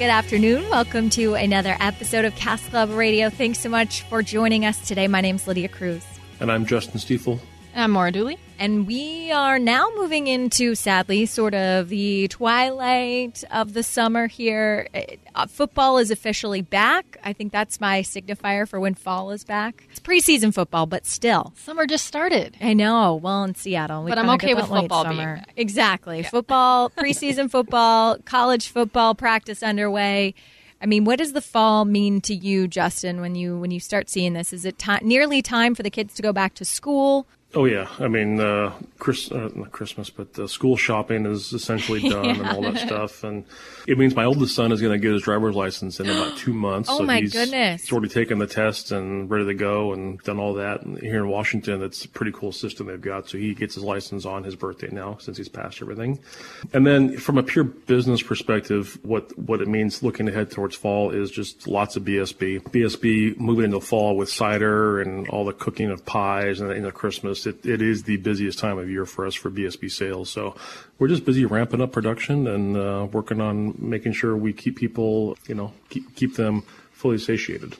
Good afternoon. Welcome to another episode of Cask Club Radio. Thanks so much for joining us today. My name's Lydia Cruz. And I'm Justin Stiefel. I'm Maura Dooley. And we are now moving into, sadly, sort of the twilight of the summer here. Uh, football is officially back. I think that's my signifier for when fall is back. It's preseason football, but still. Summer just started. I know. Well, in Seattle. But I'm okay with football summer. being. Exactly. Yeah. Football, preseason football, college football practice underway. I mean, what does the fall mean to you, Justin, when you when you start seeing this? Is it t- nearly time for the kids to go back to school? Oh yeah, I mean, uh, Chris, uh, not Christmas, but uh, school shopping is essentially done yeah. and all that stuff, and it means my oldest son is going to get his driver's license in about two months. oh so my he's goodness! He's already taken the test and ready to go, and done all that. And here in Washington, it's a pretty cool system they've got. So he gets his license on his birthday now, since he's passed everything. And then from a pure business perspective, what what it means looking ahead towards fall is just lots of BSB. BSB moving into fall with cider and all the cooking of pies and you know Christmas. It, it is the busiest time of year for us for BSB sales. So we're just busy ramping up production and uh, working on making sure we keep people, you know, keep, keep them fully satiated.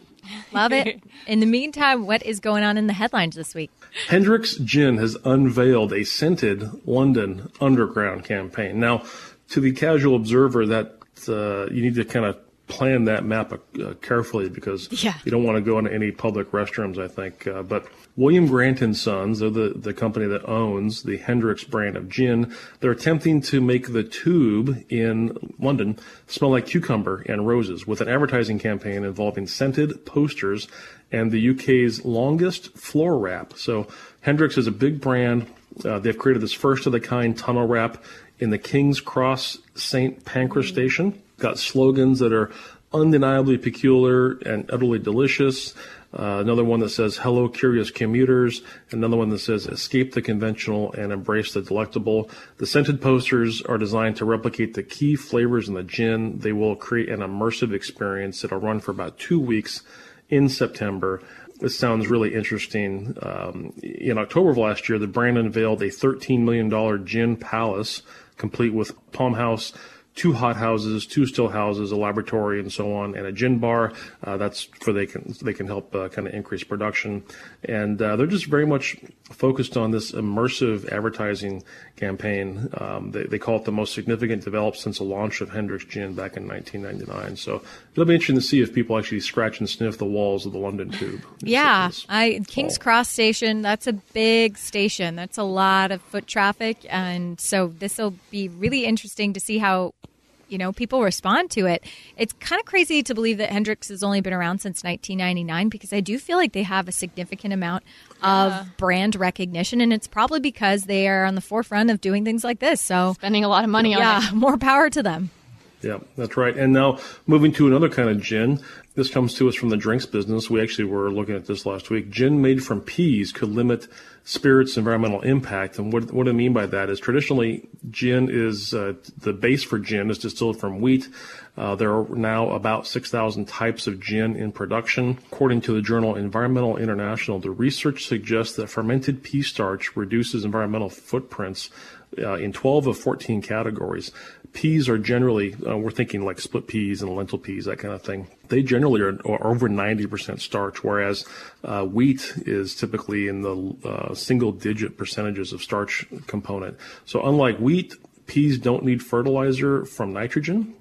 Love it. In the meantime, what is going on in the headlines this week? Hendrick's Gin has unveiled a scented London underground campaign. Now, to the casual observer, that uh, you need to kind of plan that map uh, carefully because yeah. you don't want to go into any public restrooms, I think. Uh, but William Grant and Sons, they're the, the company that owns the Hendrick's brand of gin. They're attempting to make the tube in London smell like cucumber and roses with an advertising campaign involving scented posters and the UK's longest floor wrap. So Hendrick's is a big brand. Uh, they've created this first of the kind tunnel wrap in the King's Cross St. Pancras mm-hmm. station. Got slogans that are undeniably peculiar and utterly delicious. Uh, another one that says, Hello, curious commuters. Another one that says, Escape the conventional and embrace the delectable. The scented posters are designed to replicate the key flavors in the gin. They will create an immersive experience that'll run for about two weeks in September. This sounds really interesting. Um, in October of last year, the brand unveiled a $13 million gin palace complete with Palm House two hot houses, two still houses, a laboratory, and so on, and a gin bar. Uh, that's for they can they can help uh, kind of increase production, and uh, they're just very much focused on this immersive advertising campaign. Um, they, they call it the most significant developed since the launch of Hendrick's Gin back in 1999. So it'll be interesting to see if people actually scratch and sniff the walls of the London Tube. Yeah, I King's Cross Station. That's a big station. That's a lot of foot traffic, and so this will be really interesting to see how you know people respond to it. It's kind of crazy to believe that Hendrick's has only been around since 1999 because I do feel like they have a significant amount of yeah. brand recognition, and it's probably because they are on the forefront of doing things like this. So spending a lot of money on yeah, it. more power to them. Yeah, that's right. And now moving to another kind of gin. This comes to us from the drinks business. We actually were looking at this last week. Gin made from peas could limit spirits' environmental impact. And what, what I mean by that is traditionally gin is uh, the base for gin is distilled from wheat. Uh, there are now about 6,000 types of gin in production. According to the journal Environmental International, the research suggests that fermented pea starch reduces environmental footprints uh, in 12 of 14 categories. Peas are generally, uh, we're thinking like split peas and lentil peas, that kind of thing. They generally are, are over 90% starch, whereas uh, wheat is typically in the uh, single digit percentages of starch component. So unlike wheat, peas don't need fertilizer from nitrogen.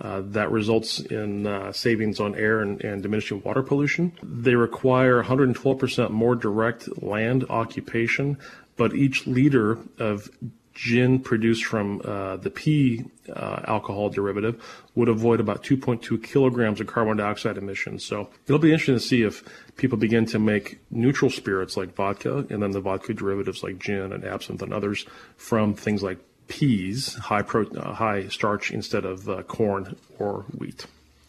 Uh, that results in uh, savings on air and, and, diminishing water pollution. They require 112% more direct land occupation, but each liter of gin produced from uh, the pea uh, alcohol derivative would avoid about 2.2 kilograms of carbon dioxide emissions. So it'll be interesting to see if people begin to make neutral spirits like vodka and then the vodka derivatives like gin and absinthe and others from things like peas, high pro- uh, high starch instead of uh, corn or wheat.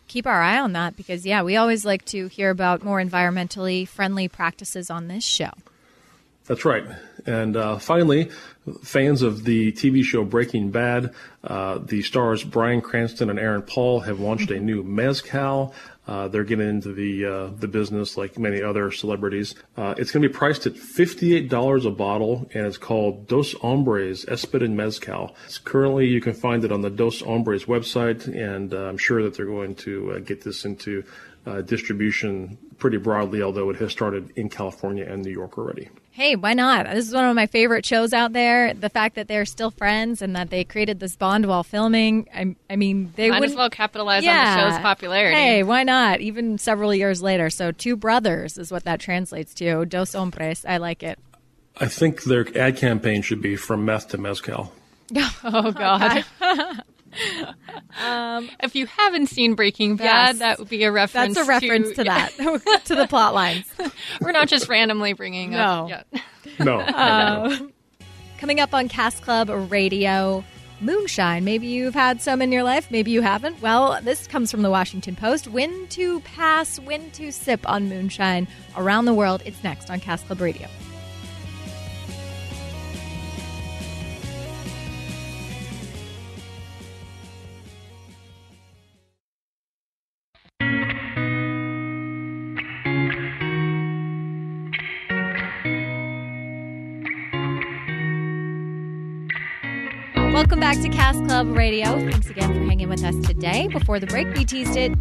keep our eye on that because, yeah, we always like to hear about more environmentally friendly practices on this show. That's right. And uh, finally, fans of the TV show Breaking Bad, uh, the stars Bryan Cranston and Aaron Paul have launched a new mezcal. Uh, they're getting into the uh, the business like many other celebrities. Uh, it's going to be priced at fifty eight dollars a bottle, and it's called Dos Hombres Espadin Mezcal. It's currently, you can find it on the Dos Hombres website, and uh, I'm sure that they're going to get this into distribution pretty broadly, although it has started in California and New York already hey, why not? This is one of my favorite shows out there. The fact that they're still friends and that they created this bond while filming. I, I mean, they might as well capitalize yeah. on the show's popularity. Hey, why not? Even several years later. So, two brothers is what that translates to. Dos hombres. I like it. I think their ad campaign should be from meth to mezcal. oh God. Oh, um, if you haven't seen Breaking Bad, yes, that would be a reference. That's a reference to, to that, to the plot lines. We're not just randomly bringing no. up. Yet. No. Uh, coming up on Cask Club Radio. Moonshine. Maybe you've had some in your life, maybe you haven't. Well, this comes from the Washington Post. When to pass, when to sip on moonshine around the world. It's next on Cask Club Radio. Back to Cask Club Radio. Thanks again for hanging with us today. Before the break, we teased it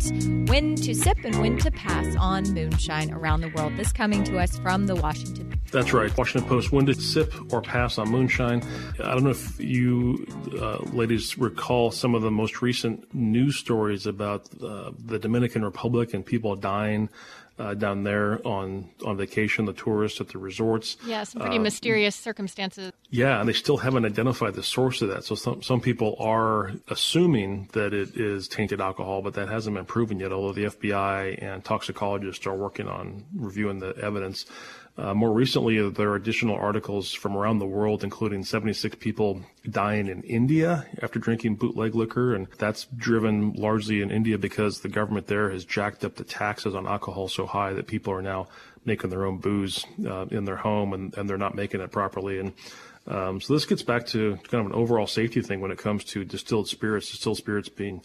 when to sip and when to pass on moonshine around the world. This coming to us from the Washington. That's right, Washington Post. When to sip or pass on moonshine. I don't know if you uh, ladies recall some of the most recent news stories about uh, the Dominican Republic and people dying uh, down there on on vacation, the tourists at the resorts. Yeah, some pretty uh, mysterious circumstances. Yeah, and they still haven't identified the source of that. So some some people are assuming that it is tainted alcohol, but that hasn't been proven yet. Although the FBI and toxicologists are working on reviewing the evidence. Uh, more recently, there are additional articles from around the world, including 76 people dying in India after drinking bootleg liquor. And that's driven largely in India because the government there has jacked up the taxes on alcohol so high that people are now making their own booze uh, in their home and, and they're not making it properly. And um, so this gets back to kind of an overall safety thing when it comes to distilled spirits, distilled spirits being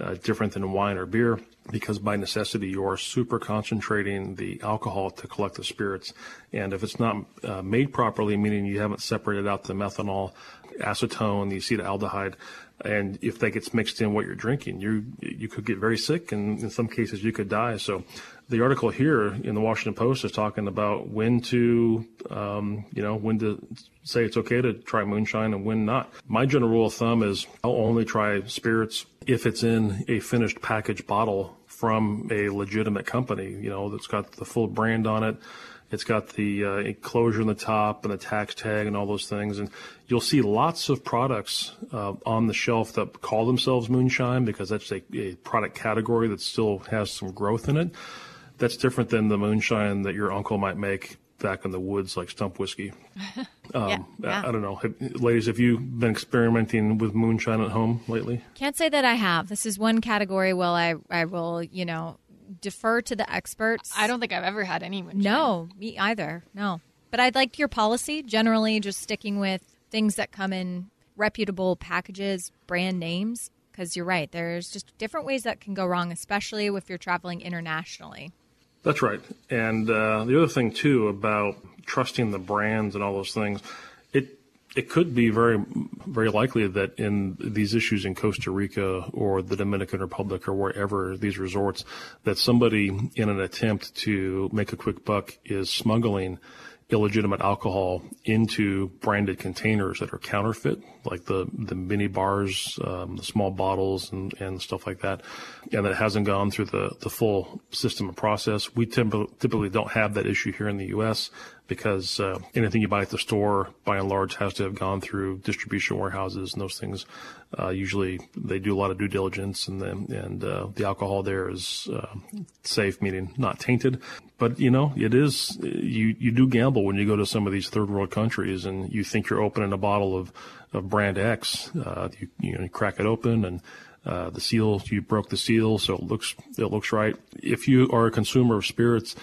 uh, different than wine or beer because by necessity you are super concentrating the alcohol to collect the spirits. And if it's not uh, made properly, meaning you haven't separated out the methanol, acetone, the acetaldehyde, and if that gets mixed in what you're drinking, you you could get very sick, and in some cases you could die. So, the article here in the Washington Post is talking about when to, um, you know, when to say it's okay to try moonshine and when not. My general rule of thumb is I'll only try spirits if it's in a finished package bottle from a legitimate company, you know, that's got the full brand on it. It's got the uh, enclosure on the top and the tax tag and all those things. And you'll see lots of products uh, on the shelf that call themselves moonshine because that's a, a, product category that still has some growth in it. That's different than the moonshine that your uncle might make back in the woods like stump whiskey. Um, yeah, yeah. I, I, don't know. ladies, have you been experimenting with moonshine at home lately? Can't say that I have. This is one category where I, I will, you know, defer to the experts. I don't think I've ever had any moonshine. No, me either. No. But I'd like your policy, generally just sticking with things that come in reputable packages, brand names, because you're right. There's just different ways that can go wrong, especially if you're traveling internationally. That's right. And uh, the other thing too about trusting the brands and all those things, it it could be very very likely that in these issues in Costa Rica or the Dominican Republic or wherever these resorts, that somebody in an attempt to make a quick buck is smuggling illegitimate alcohol into branded containers that are counterfeit, like the, the mini bars, um, the small bottles and, and stuff like that. And that hasn't gone through the, the full system and process. We typically don't have that issue here in the U.S because uh, anything you buy at the store, by and large, has to have gone through distribution warehouses and those things. Uh, usually, they do a lot of due diligence, and then and uh, the alcohol there is uh, safe, meaning not tainted. But you know, it is you you do gamble when you go to some of these third world countries, and you think you're opening a bottle of of brand X. Uh, you you know, you crack it open and uh, the seal you broke the seal, so it looks it looks right. If you are a consumer of spirits,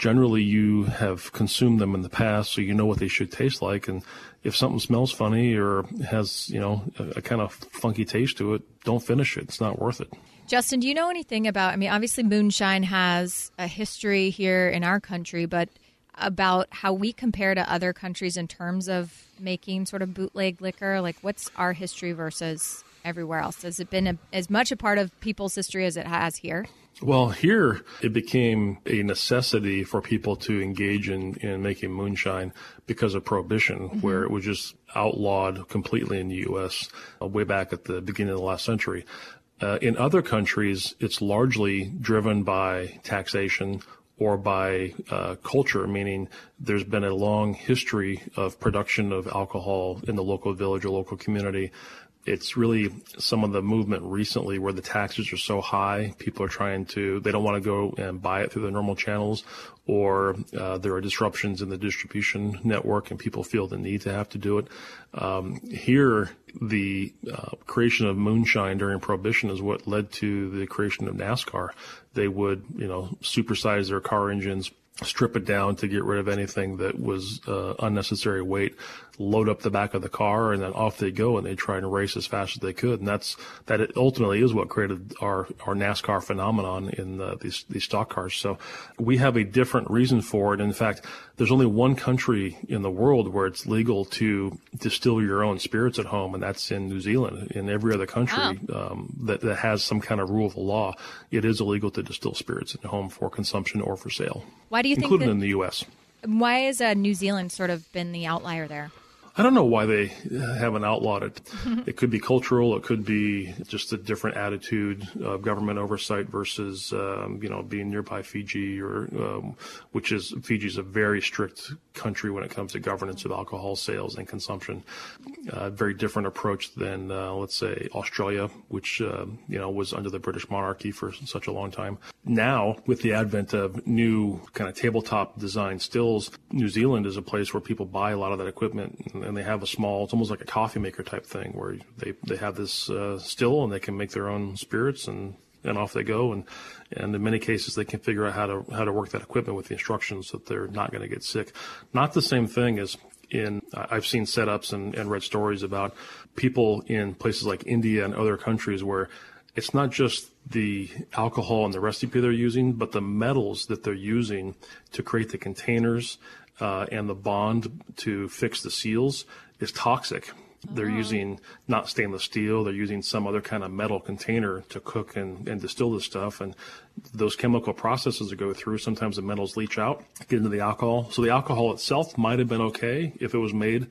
generally you have consumed them in the past, so you know what they should taste like. And if something smells funny or has you know a, a kind of funky taste to it, don't finish it. It's not worth it. Justin, do you know anything about? I mean, obviously, moonshine has a history here in our country, but about how we compare to other countries in terms of making sort of bootleg liquor? Like, what's our history versus everywhere else? Has it been a, as much a part of people's history as it has here? Well, here it became a necessity for people to engage in, in making moonshine because of prohibition, mm-hmm. where it was just outlawed completely in the U.S. Uh, way back at the beginning of the last century. Uh, in other countries, it's largely driven by taxation or by uh, culture, meaning there's been a long history of production of alcohol in the local village or local community it's really some of the movement recently where the taxes are so high, people are trying to, they don't want to go and buy it through the normal channels, or uh, there are disruptions in the distribution network and people feel the need to have to do it. Um, here, the uh, creation of moonshine during Prohibition is what led to the creation of NASCAR. They would, you know, supersize their car engines, strip it down to get rid of anything that was uh, unnecessary weight, load up the back of the car, and then off they go, and they try and race as fast as they could. And that's that. ultimately is what created our our NASCAR phenomenon in the, these these stock cars. So we have a different reason for it. In fact, there's only one country in the world where it's legal to distill your own spirits at home, and that's in New Zealand. In every other country oh. um, that, that has some kind of rule of the law, it is illegal to distill spirits at home for consumption or for sale. Why do you including think in the U.S.? Why has uh, New Zealand sort of been the outlier there? I don't know why they haven't outlawed it. it could be cultural. It could be just a different attitude of government oversight versus, um, you know, being nearby Fiji or, um, which is Fiji is a very strict country when it comes to governance of alcohol sales and consumption. Uh, very different approach than, uh, let's say, Australia, which, uh, you know, was under the British monarchy for such a long time. Now, with the advent of new kind of tabletop design stills, New Zealand is a place where people buy a lot of that equipment and they have a small, it's almost like a coffee maker type thing where they, they have this uh, still and they can make their own spirits and, and off they go. And, and in many cases, they can figure out how to, how to work that equipment with the instructions that they're not going to get sick. Not the same thing as in, I've seen setups and, and read stories about people in places like India and other countries where it's not just the alcohol and the recipe they're using, but the metals that they're using to create the containers uh, and the bond to fix the seals is toxic. They're oh. using not stainless steel, they're using some other kind of metal container to cook and, and distill this stuff. And those chemical processes that go through, sometimes the metals leach out, get into the alcohol. So the alcohol itself might have been okay if it was made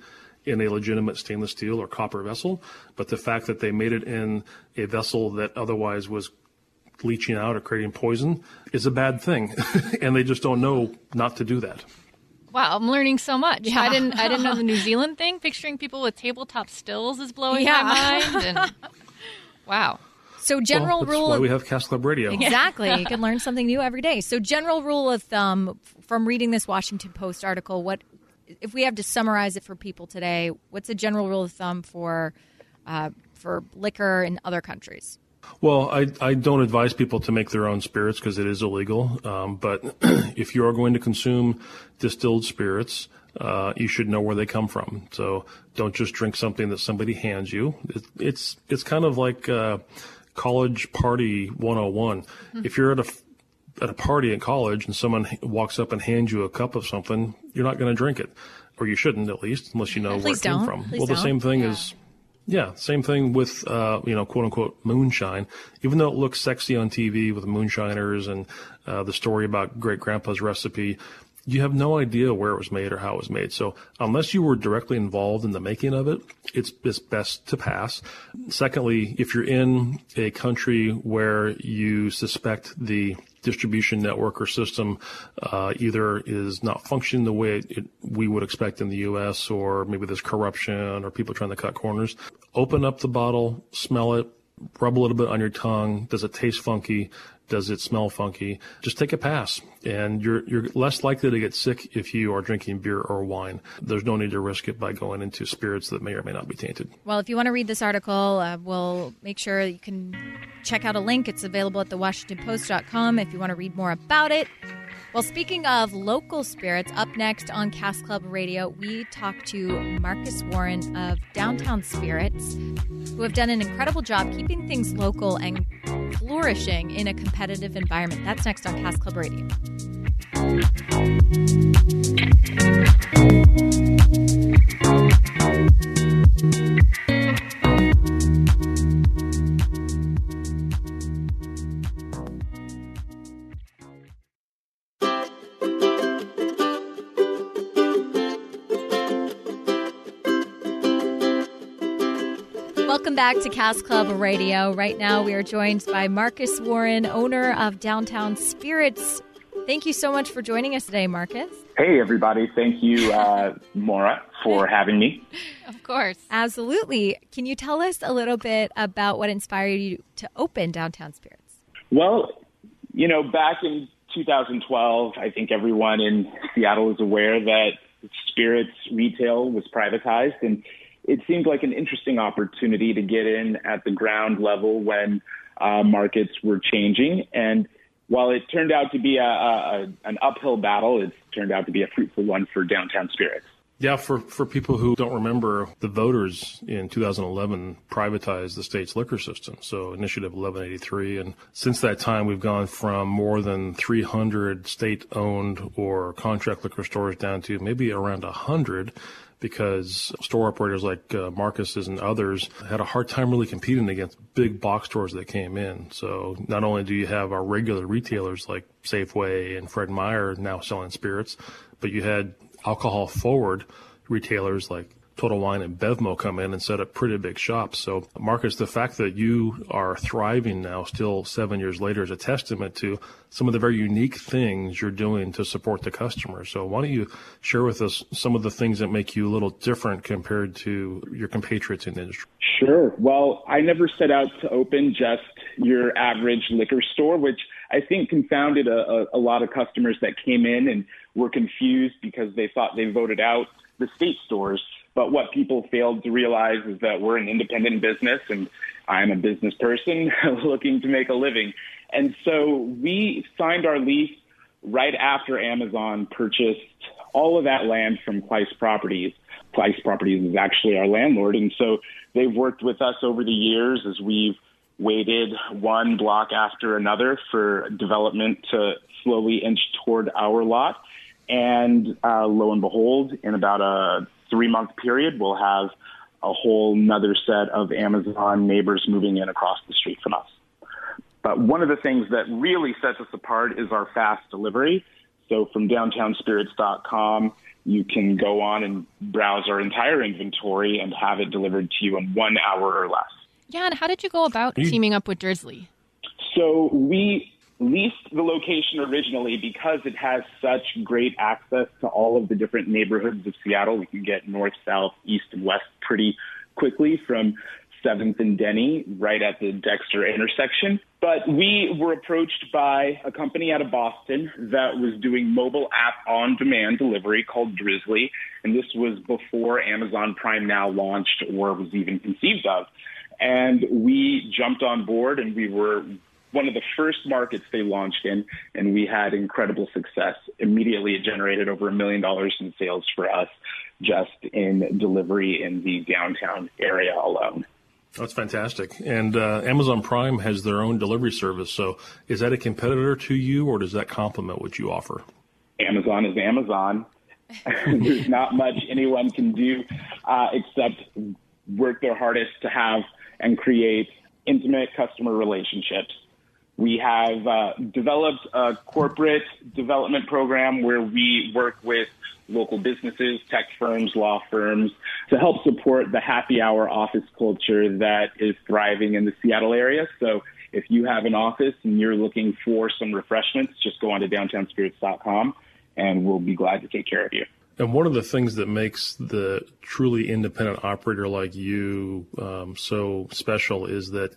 in a legitimate stainless steel or copper vessel. But the fact that they made it in a vessel that otherwise was leaching out or creating poison is a bad thing. and they just don't know not to do that. Wow, I'm learning so much. Yeah. I didn't I didn't know the New Zealand thing. Picturing people with tabletop stills is blowing yeah. my mind. And, wow. So general well, rule. Why we have Cask Club Radio. Exactly, you can learn something new every day. So general rule of thumb from reading this Washington Post article, what if we have to summarize it for people today? What's a general rule of thumb for uh, for liquor in other countries? Well, I, I don't advise people to make their own spirits because it is illegal. Um, but if you are going to consume distilled spirits, uh, you should know where they come from. So don't just drink something that somebody hands you. It, it's it's kind of like uh, college party 101. Mm-hmm. If you're at a at a party in college and someone walks up and hands you a cup of something, you're not going to drink it, or you shouldn't at least, unless you know where it came don't. from. Please well, the don't. same thing yeah. is yeah, same thing with uh, you know quote unquote moonshine. Even though it looks sexy on TV with moonshiners and uh, the story about great grandpa's recipe, you have no idea where it was made or how it was made. So unless you were directly involved in the making of it, it's, it's best to pass. Secondly, if you're in a country where you suspect the distribution network or system uh, either is not functioning the way it, we would expect in the U.S. or maybe there's corruption or people trying to cut corners. Open up the bottle, smell it, rub a little bit on your tongue. Does it taste funky? Does it smell funky? Just take a pass. And you're, you're less likely to get sick if you are drinking beer or wine. There's no need to risk it by going into spirits that may or may not be tainted. Well, if you want to read this article, uh, we'll make sure you can check out a link. It's available at thewashingtonpost.com if you want to read more about it. Well, speaking of local spirits, up next on Cask Club Radio, we talk to Marques Warren of Downtown Spirits, who have done an incredible job keeping things local and flourishing in a competitive environment. That's next on Cask Club Radio. Back to Cask Club Radio. Right now, we are joined by Marques Warren, owner of Downtown Spirits. Thank you so much for joining us today, Marques. Hey, everybody. Thank you, uh, Maura, for having me. Of course. Absolutely. Can you tell us a little bit about what inspired you to open Downtown Spirits? Well, you know, back in 2012, I think everyone in Seattle is aware that spirits retail was privatized. And it seemed like an interesting opportunity to get in at the ground level when uh, markets were changing. And while it turned out to be a, a, an uphill battle, it's turned out to be a fruitful one for downtown spirits. Yeah, for, for people who don't remember, the voters in 2011 privatized the state's liquor system. So Initiative 1183. And since that time, we've gone from more than 300 state owned or contract liquor stores down to maybe around 100 because store operators like uh, Marques's and others had a hard time really competing against big box stores that came in. So not only do you have our regular retailers like Safeway and Fred Meyer now selling spirits, but you had alcohol forward retailers like Total Wine and Bevmo come in and set up pretty big shops. So, Marques, the fact that you are thriving now, still seven years later, is a testament to some of the very unique things you're doing to support the customer. So, why don't you share with us some of the things that make you a little different compared to your compatriots in the industry? Sure. Well, I never set out to open just your average liquor store, which I think confounded a, a, a lot of customers that came in and were confused because they thought they voted out the state stores. But what people failed to realize is that we're an independent business and I'm a business person looking to make a living. And so we signed our lease right after Amazon purchased all of that land from Clise Properties. Clise Properties is actually our landlord. And so they've worked with us over the years as we've waited one block after another for development to slowly inch toward our lot. And uh, lo and behold, in about a three month period, we'll have a whole another set of Amazon neighbors moving in across the street from us. But one of the things that really sets us apart is our fast delivery. So from downtownspirits.com, you can go on and browse our entire inventory and have it delivered to you in one hour or less. Yeah, and how did you go about teaming up with Drizly? So we leased the location originally because it has such great access to all of the different neighborhoods of Seattle. We can get north, south, east, and west pretty quickly from 7th and Denny right at the Dexter intersection. But we were approached by a company out of Boston that was doing mobile app on demand delivery called Drizly. And this was before Amazon Prime Now launched or was even conceived of. And we jumped on board and we were one of the first markets they launched in, and we had incredible success. Immediately, it generated over a million dollars in sales for us just in delivery in the downtown area alone. That's fantastic. And uh, Amazon Prime has their own delivery service. So, is that a competitor to you, or does that complement what you offer? Amazon is Amazon. There's not much anyone can do uh, except work their hardest to have and create intimate customer relationships we have uh, developed a corporate development program where we work with local businesses, tech firms, law firms to help support the happy hour office culture that is thriving in the Seattle area. So if you have an office and you're looking for some refreshments, just go on to downtownspirits.com and we'll be glad to take care of you. And one of the things that makes the truly independent operator like you um, so special is that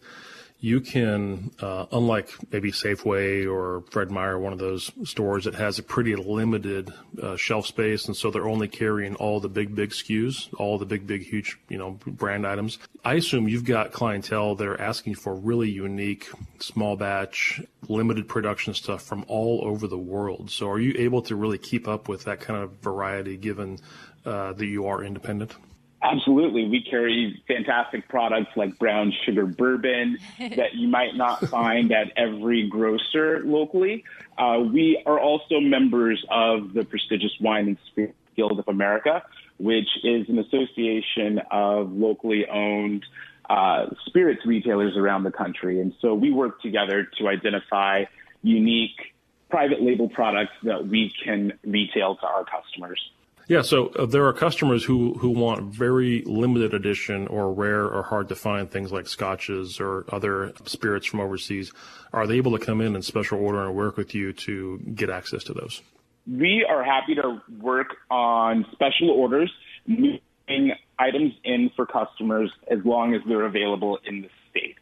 you can, uh, unlike maybe Safeway or Fred Meyer, one of those stores that has a pretty limited uh, shelf space, and so they're only carrying all the big, big SKUs, all the big, big, huge, you know, brand items. I assume you've got clientele that are asking for really unique, small batch, limited production stuff from all over the world. So, are you able to really keep up with that kind of variety, given uh, that you are independent? Absolutely. We carry fantastic products like brown sugar bourbon that you might not find at every grocer locally. Uh, we are also members of the prestigious Wine and Spirit Guild of America, which is an association of locally owned uh, spirits retailers around the country. And so we work together to identify unique private label products that we can retail to our customers. Yeah, so uh, there are customers who, who want very limited edition or rare or hard to find things like scotches or other spirits from overseas. Are they able to come in and special order and work with you to get access to those? We are happy to work on special orders, moving items in for customers as long as they're available in the state.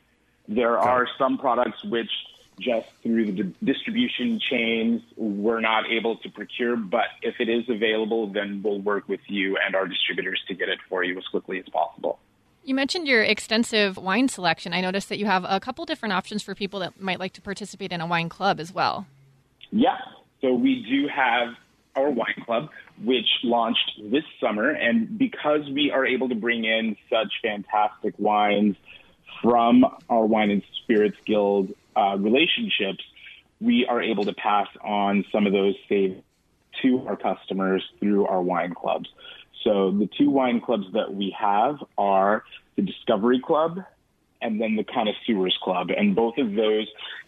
There are some products which just through the distribution chains we're not able to procure. But if it is available, then we'll work with you and our distributors to get it for you as quickly as possible. You mentioned your extensive wine selection. I noticed that you have a couple different options for people that might like to participate in a wine club as well. Yeah. So we do have our wine club, which launched this summer. And because we are able to bring in such fantastic wines from our Wine and Spirits Guild uh, relationships, we are able to pass on some of those savings to our customers through our wine clubs. So the two wine clubs that we have are the Discovery Club and then the Connoisseurs Club. And both of those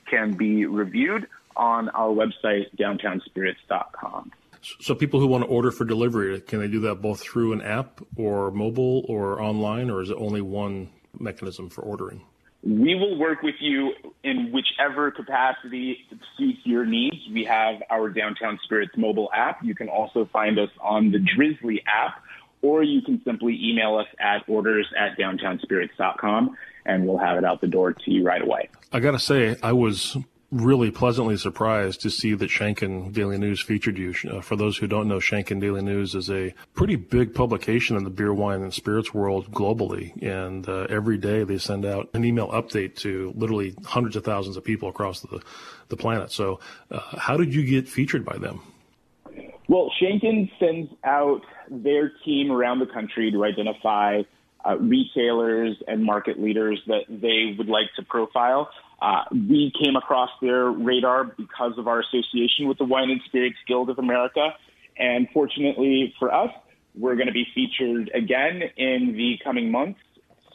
can be reviewed on our website, downtownspirits.com. So people who want to order for delivery, can they do that both through an app or mobile or online, or is it only one mechanism for ordering? We will work with you in whichever capacity suits your needs. We have our Downtown Spirits mobile app. You can also find us on the Drizly app, or you can simply email us at orders at downtownspirits.com and we'll have it out the door to you right away. I got to say, I was really pleasantly surprised to see that Shanken Daily News featured you. Uh, for those who don't know, Shanken Daily News is a pretty big publication in the beer, wine, and spirits world globally. And uh, every day they send out an email update to literally hundreds of thousands of people across the, the planet. So, uh, how did you get featured by them? Well, Shanken sends out their team around the country to identify uh, retailers and market leaders that they would like to profile. Uh, we came across their radar because of our association with the Wine and Spirits Guild of America. And fortunately for us, we're going to be featured again in the coming months.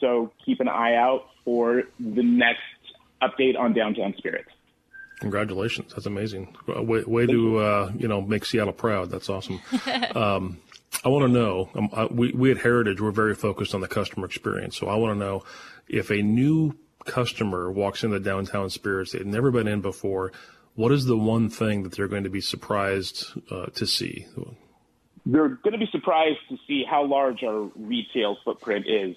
So keep an eye out for the next update on Downtown Spirits. Congratulations. That's amazing. Way, way to, uh, you know, make Seattle proud. That's awesome. um, I want to know, um, I, we, we at Heritage, we're very focused on the customer experience. So I want to know if a new customer walks into Downtown Spirits, they've never been in before, what is the one thing that they're going to be surprised uh, to see? They're going to be surprised to see how large our retail footprint is.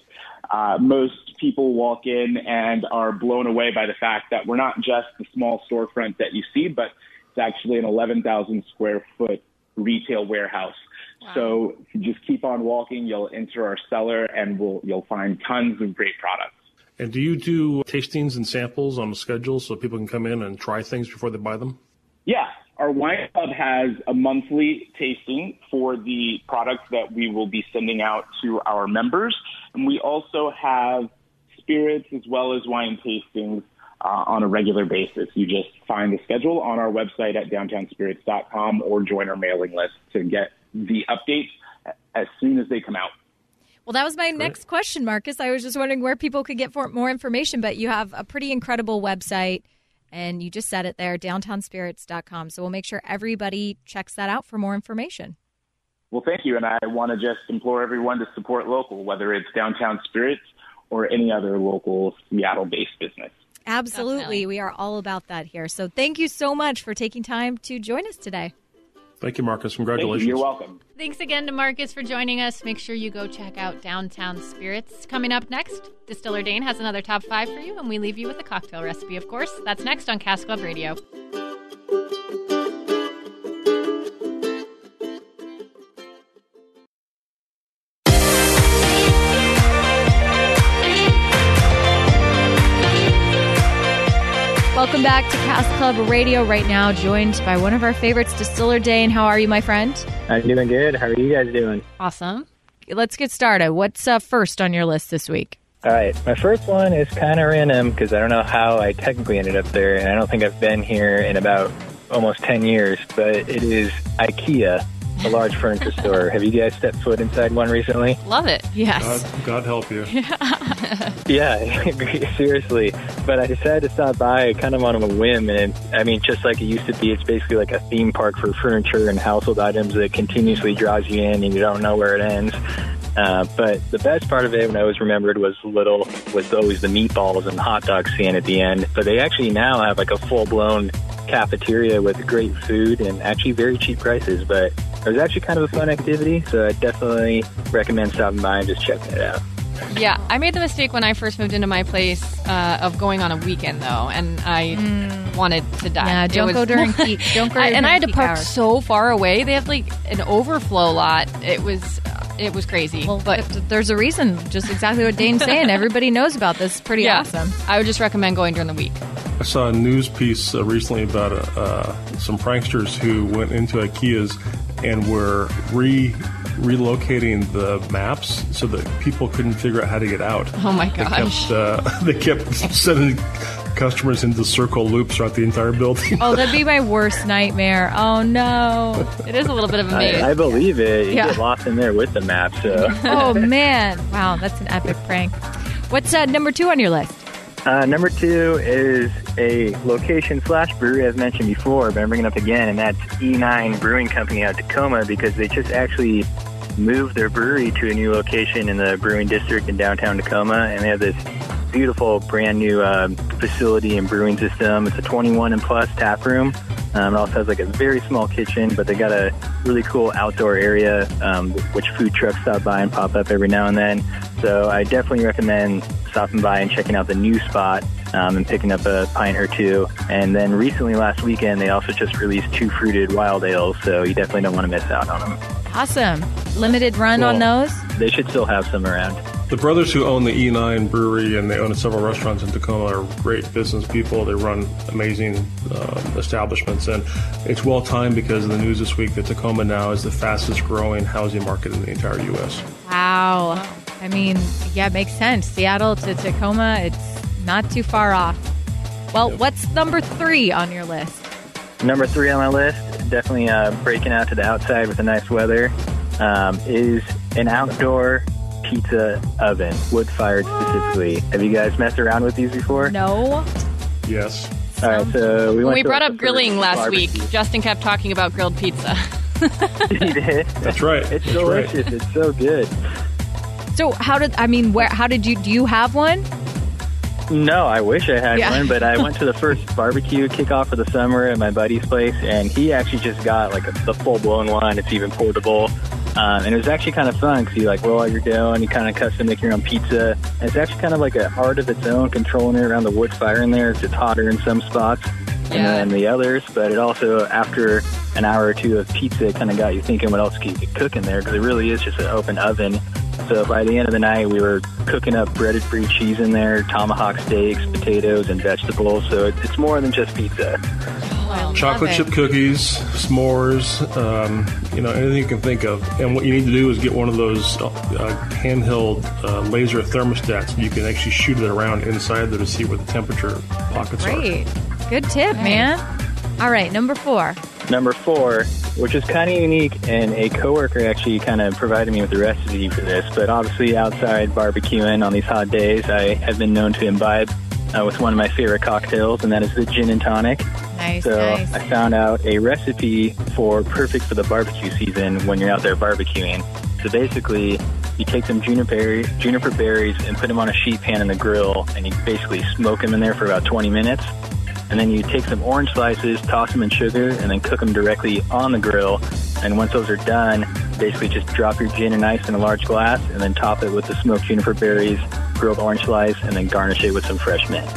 Uh, most people walk in and are blown away by the fact that we're not just the small storefront that you see, but it's actually an 11,000 square foot retail warehouse. Wow. So just keep on walking, you'll enter our cellar and we'll, you'll find tons of great products. And do you do tastings and samples on a schedule so people can come in and try things before they buy them? Yeah. Our wine club has a monthly tasting for the products that we will be sending out to our members. And we also have spirits as well as wine tastings uh, on a regular basis. You just find the schedule on our website at downtownspirits.com or join our mailing list to get the updates as soon as they come out. Well, that was my Great. next question, Marques. I was just wondering where people could get more information, but you have a pretty incredible website, and you just said it there, downtownspirits.com. So we'll make sure everybody checks that out for more information. Well, thank you. And I want to just implore everyone to support local, whether it's Downtown Spirits or any other local Seattle based business. Absolutely. Definitely. We are all about that here. So thank you so much for taking time to join us today. Thank you, Marques. Congratulations. You. You're welcome. Thanks again to Marques for joining us. Make sure you go check out Downtown Spirits. Coming up next, Distiller Dain has another top five for you, and we leave you with a cocktail recipe, of course. That's next on Cask Club Radio. Welcome back to Cask Club Radio right now, joined by one of our favorites, Distiller Dain. How are you, my friend? I'm doing good. How are you guys doing? Awesome. Let's get started. What's uh, first on your list this week? All right. My first one is kind of random because I don't know how I technically ended up there, and I don't think I've been here in about almost 10 years, but it is IKEA a large furniture store. Have you guys stepped foot inside one recently? Love it. Yes. God, God help you. yeah, seriously. But I decided to stop by kind of on a whim, and I mean, just like it used to be, it's basically like a theme park for furniture and household items that continuously draws you in, and you don't know where it ends. Uh, but the best part of it, when I always remembered, was little was always the meatballs and the hot dog stand at the end. But they actually now have like a full blown cafeteria with great food and actually very cheap prices. But it was actually kind of a fun activity, so I definitely recommend stopping by and just checking it out. Yeah, I made the mistake when I first moved into my place uh, of going on a weekend though, and I mm. wanted to die. Yeah, don't was, go during peak. Don't go. I, and I had to park hours. so far away. They have like an overflow lot. It was it was crazy. Well, but there's a reason. Just exactly what Dain's saying. Everybody knows about this. Pretty yeah, awesome. I would just recommend going during the week. I saw a news piece uh, recently about uh, some pranksters who went into IKEA's and were re relocating the maps so that people couldn't figure out how to get out. Oh my gosh! They kept, uh, they kept sending customers into circle loops throughout the entire building. oh, that'd be my worst nightmare. Oh no! It is a little bit of a maze. I, I believe it. You yeah. get lost in there with the map. So. oh man! Wow, that's an epic prank. What's uh, number two on your list? Uh, number two is a location slash brewery I've mentioned before, but I'm bringing up again, and that's E9 Brewing Company out of Tacoma because they just actually moved their brewery to a new location in the brewing district in downtown Tacoma, and they have this beautiful brand new uh, facility and brewing system. It's a 21 and plus tap room. Um, it also has like a very small kitchen, but they got a really cool outdoor area, um, which food trucks stop by and pop up every now and then. So I definitely recommend stopping by and checking out the new spot um, and picking up a pint or two. And then recently, last weekend, they also just released two fruited wild ales, so you definitely don't want to miss out on them. Awesome. Limited run well, on those? They should still have some around. The brothers who own the E9 brewery and they own several restaurants in Tacoma are great business people. They run amazing uh, establishments, and it's well timed because of the news this week that Tacoma now is the fastest growing housing market in the entire U.S. Wow. I mean, yeah, it makes sense. Seattle to Tacoma, it's not too far off. Well, yep. what's number three on your list? Number three on my list, definitely uh, breaking out to the outside with the nice weather, um, is an outdoor pizza oven, wood fired specifically. Have you guys messed around with these before? No. Yes. All right, so we when we brought up grilling last barbecue. week, Justin kept talking about grilled pizza. he did. That's right. It's That's delicious. Right. It's so good. So how did I mean? Where? How did you? Do you have one? No, I wish I had yeah. one, but I went to the first barbecue kickoff of the summer at my buddy's place, and he actually just got like a, the full blown one. It's even portable. Um, and it was actually kind of fun because you like roll out your dough and you kind of custom make your own pizza. And it's actually kind of like a art of its own, controlling it around the wood fire in there. It's hotter in some spots yeah. than the others, but it also, after an hour or two of pizza, kind of got you thinking what else you could cook in there because it really is just an open oven. So by the end of the night, we were cooking up breaded brie cheese in there, tomahawk steaks, potatoes, and vegetables. So it's more than just pizza. Oh, Chocolate chip cookies, s'mores, um, you know, anything you can think of. And what you need to do is get one of those uh, handheld uh, laser thermostats. You can actually shoot it around inside there to see where the temperature pockets are. Great. are. Good tip, man. All right, number four. Number four, which is kind of unique, and a coworker actually kind of provided me with the recipe for this. But obviously, outside barbecuing on these hot days, I have been known to imbibe uh, with one of my favorite cocktails, and that is the gin and tonic. Nice. So nice. I found out a recipe for perfect for the barbecue season when you're out there barbecuing. So basically, you take some juniper juniper berries and put them on a sheet pan in the grill, and you basically smoke them in there for about 20 minutes and then you take some orange slices, toss them in sugar, and then cook them directly on the grill. And once those are done, basically just drop your gin and ice in a large glass, and then top it with the smoked juniper berries, grilled orange slice, and then garnish it with some fresh mint.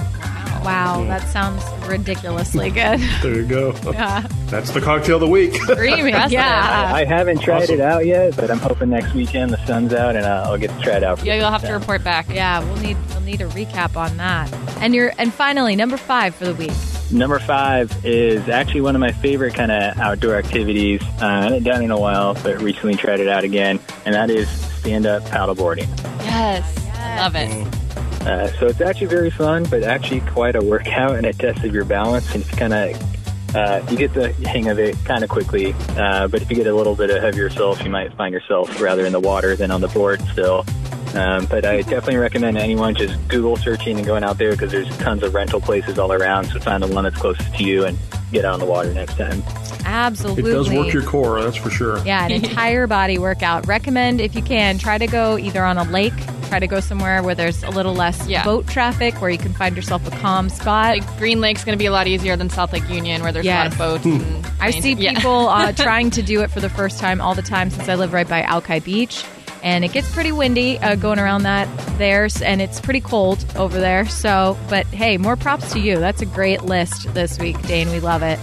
Wow, that sounds ridiculously good. There you go. Yeah. That's the cocktail of the week. Dreamy. yeah. I haven't tried Awesome. it out yet, but I'm hoping next weekend the sun's out and I'll get to try it out. For Yeah, you'll have first to report back. Yeah, we'll need we'll need a recap on that. And you're and finally number five for the week. Number five is actually one of my favorite kind of outdoor activities. Uh, I haven't done it in a while, but recently tried it out again, and that is stand-up paddleboarding. Yes. I love it. Uh, so it's actually very fun, but actually quite a workout and a test of your balance. And it's kind of uh, you get the hang of it kind of quickly. Uh, but if you get a little bit ahead of yourself, you might find yourself rather in the water than on the board still. Um, but I definitely recommend anyone just Google searching and going out there because there's tons of rental places all around. So find the one that's closest to you and get out on the water next time. Absolutely. It does work your core, that's for sure. Yeah, an entire body workout. Recommend if you can try to go either on a lake, try to go somewhere where there's a little less Yeah. boat traffic, where you can find yourself a calm spot. Like Green Lake's going to be a lot easier than South Lake Union, where there's Yes. a lot of boats. And I planes. see Yeah. people uh, trying to do it for the first time all the time since I live right by Alki Beach. And it gets pretty windy uh, going around that there, and it's pretty cold over there. So, but hey, more props to you. That's a great list this week, Dain. We love it.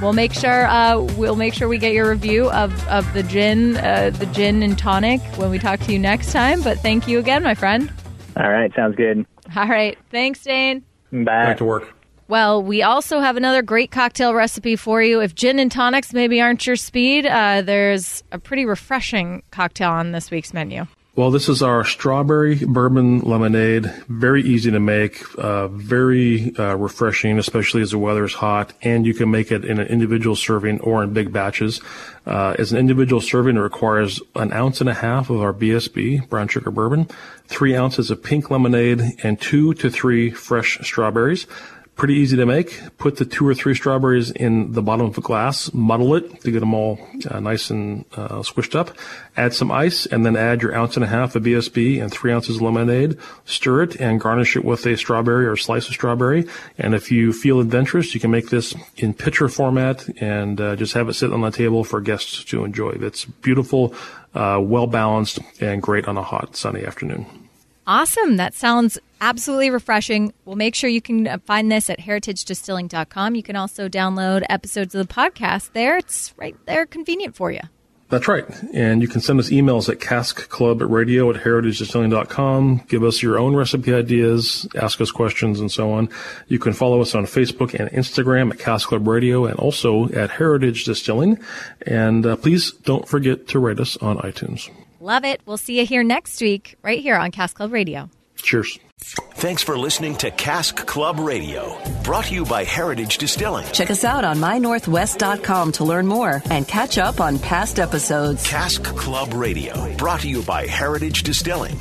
We'll make sure uh, we'll make sure we get your review of, of the gin, uh, the gin and tonic when we talk to you next time. But thank you again, my friend. All right, sounds good. All right, thanks, Dain. Bye. Back to work. Well, we also have another great cocktail recipe for you. If gin and tonics maybe aren't your speed, uh, there's a pretty refreshing cocktail on this week's menu. Well, this is our strawberry bourbon lemonade. Very easy to make, uh, very uh, refreshing, especially as the weather is hot. And you can make it in an individual serving or in big batches. Uh, as an individual serving, it requires an ounce and a half of our BSB, brown sugar bourbon, three ounces of pink lemonade, and two to three fresh strawberries. Pretty easy to make. Put the two or three strawberries in the bottom of a glass, muddle it to get them all uh, nice and uh, squished up. Add some ice, and then add your ounce and a half of BSB and three ounces of lemonade. Stir it and garnish it with a strawberry or a slice of strawberry. And if you feel adventurous, you can make this in pitcher format and uh, just have it sit on the table for guests to enjoy. It's beautiful, uh, well balanced, and great on a hot, sunny afternoon. Awesome. That sounds absolutely refreshing. We'll make sure you can uh, find this at heritagedistilling.com. You can also download episodes of the podcast there. It's right there, convenient for you. That's right. And you can send us emails at caskclubradio at heritagedistilling.com. Give us your own recipe ideas, ask us questions, and so on. You can follow us on Facebook and Instagram at Cask Club Radio and also at Heritage Distilling. And uh, please don't forget to rate us on iTunes. Love it. We'll see you here next week, right here on Cask Club Radio. Cheers. Thanks for listening to Cask Club Radio, brought to you by Heritage Distilling. Check us out on mynorthwest.com to learn more and catch up on past episodes. Cask Club Radio, brought to you by Heritage Distilling.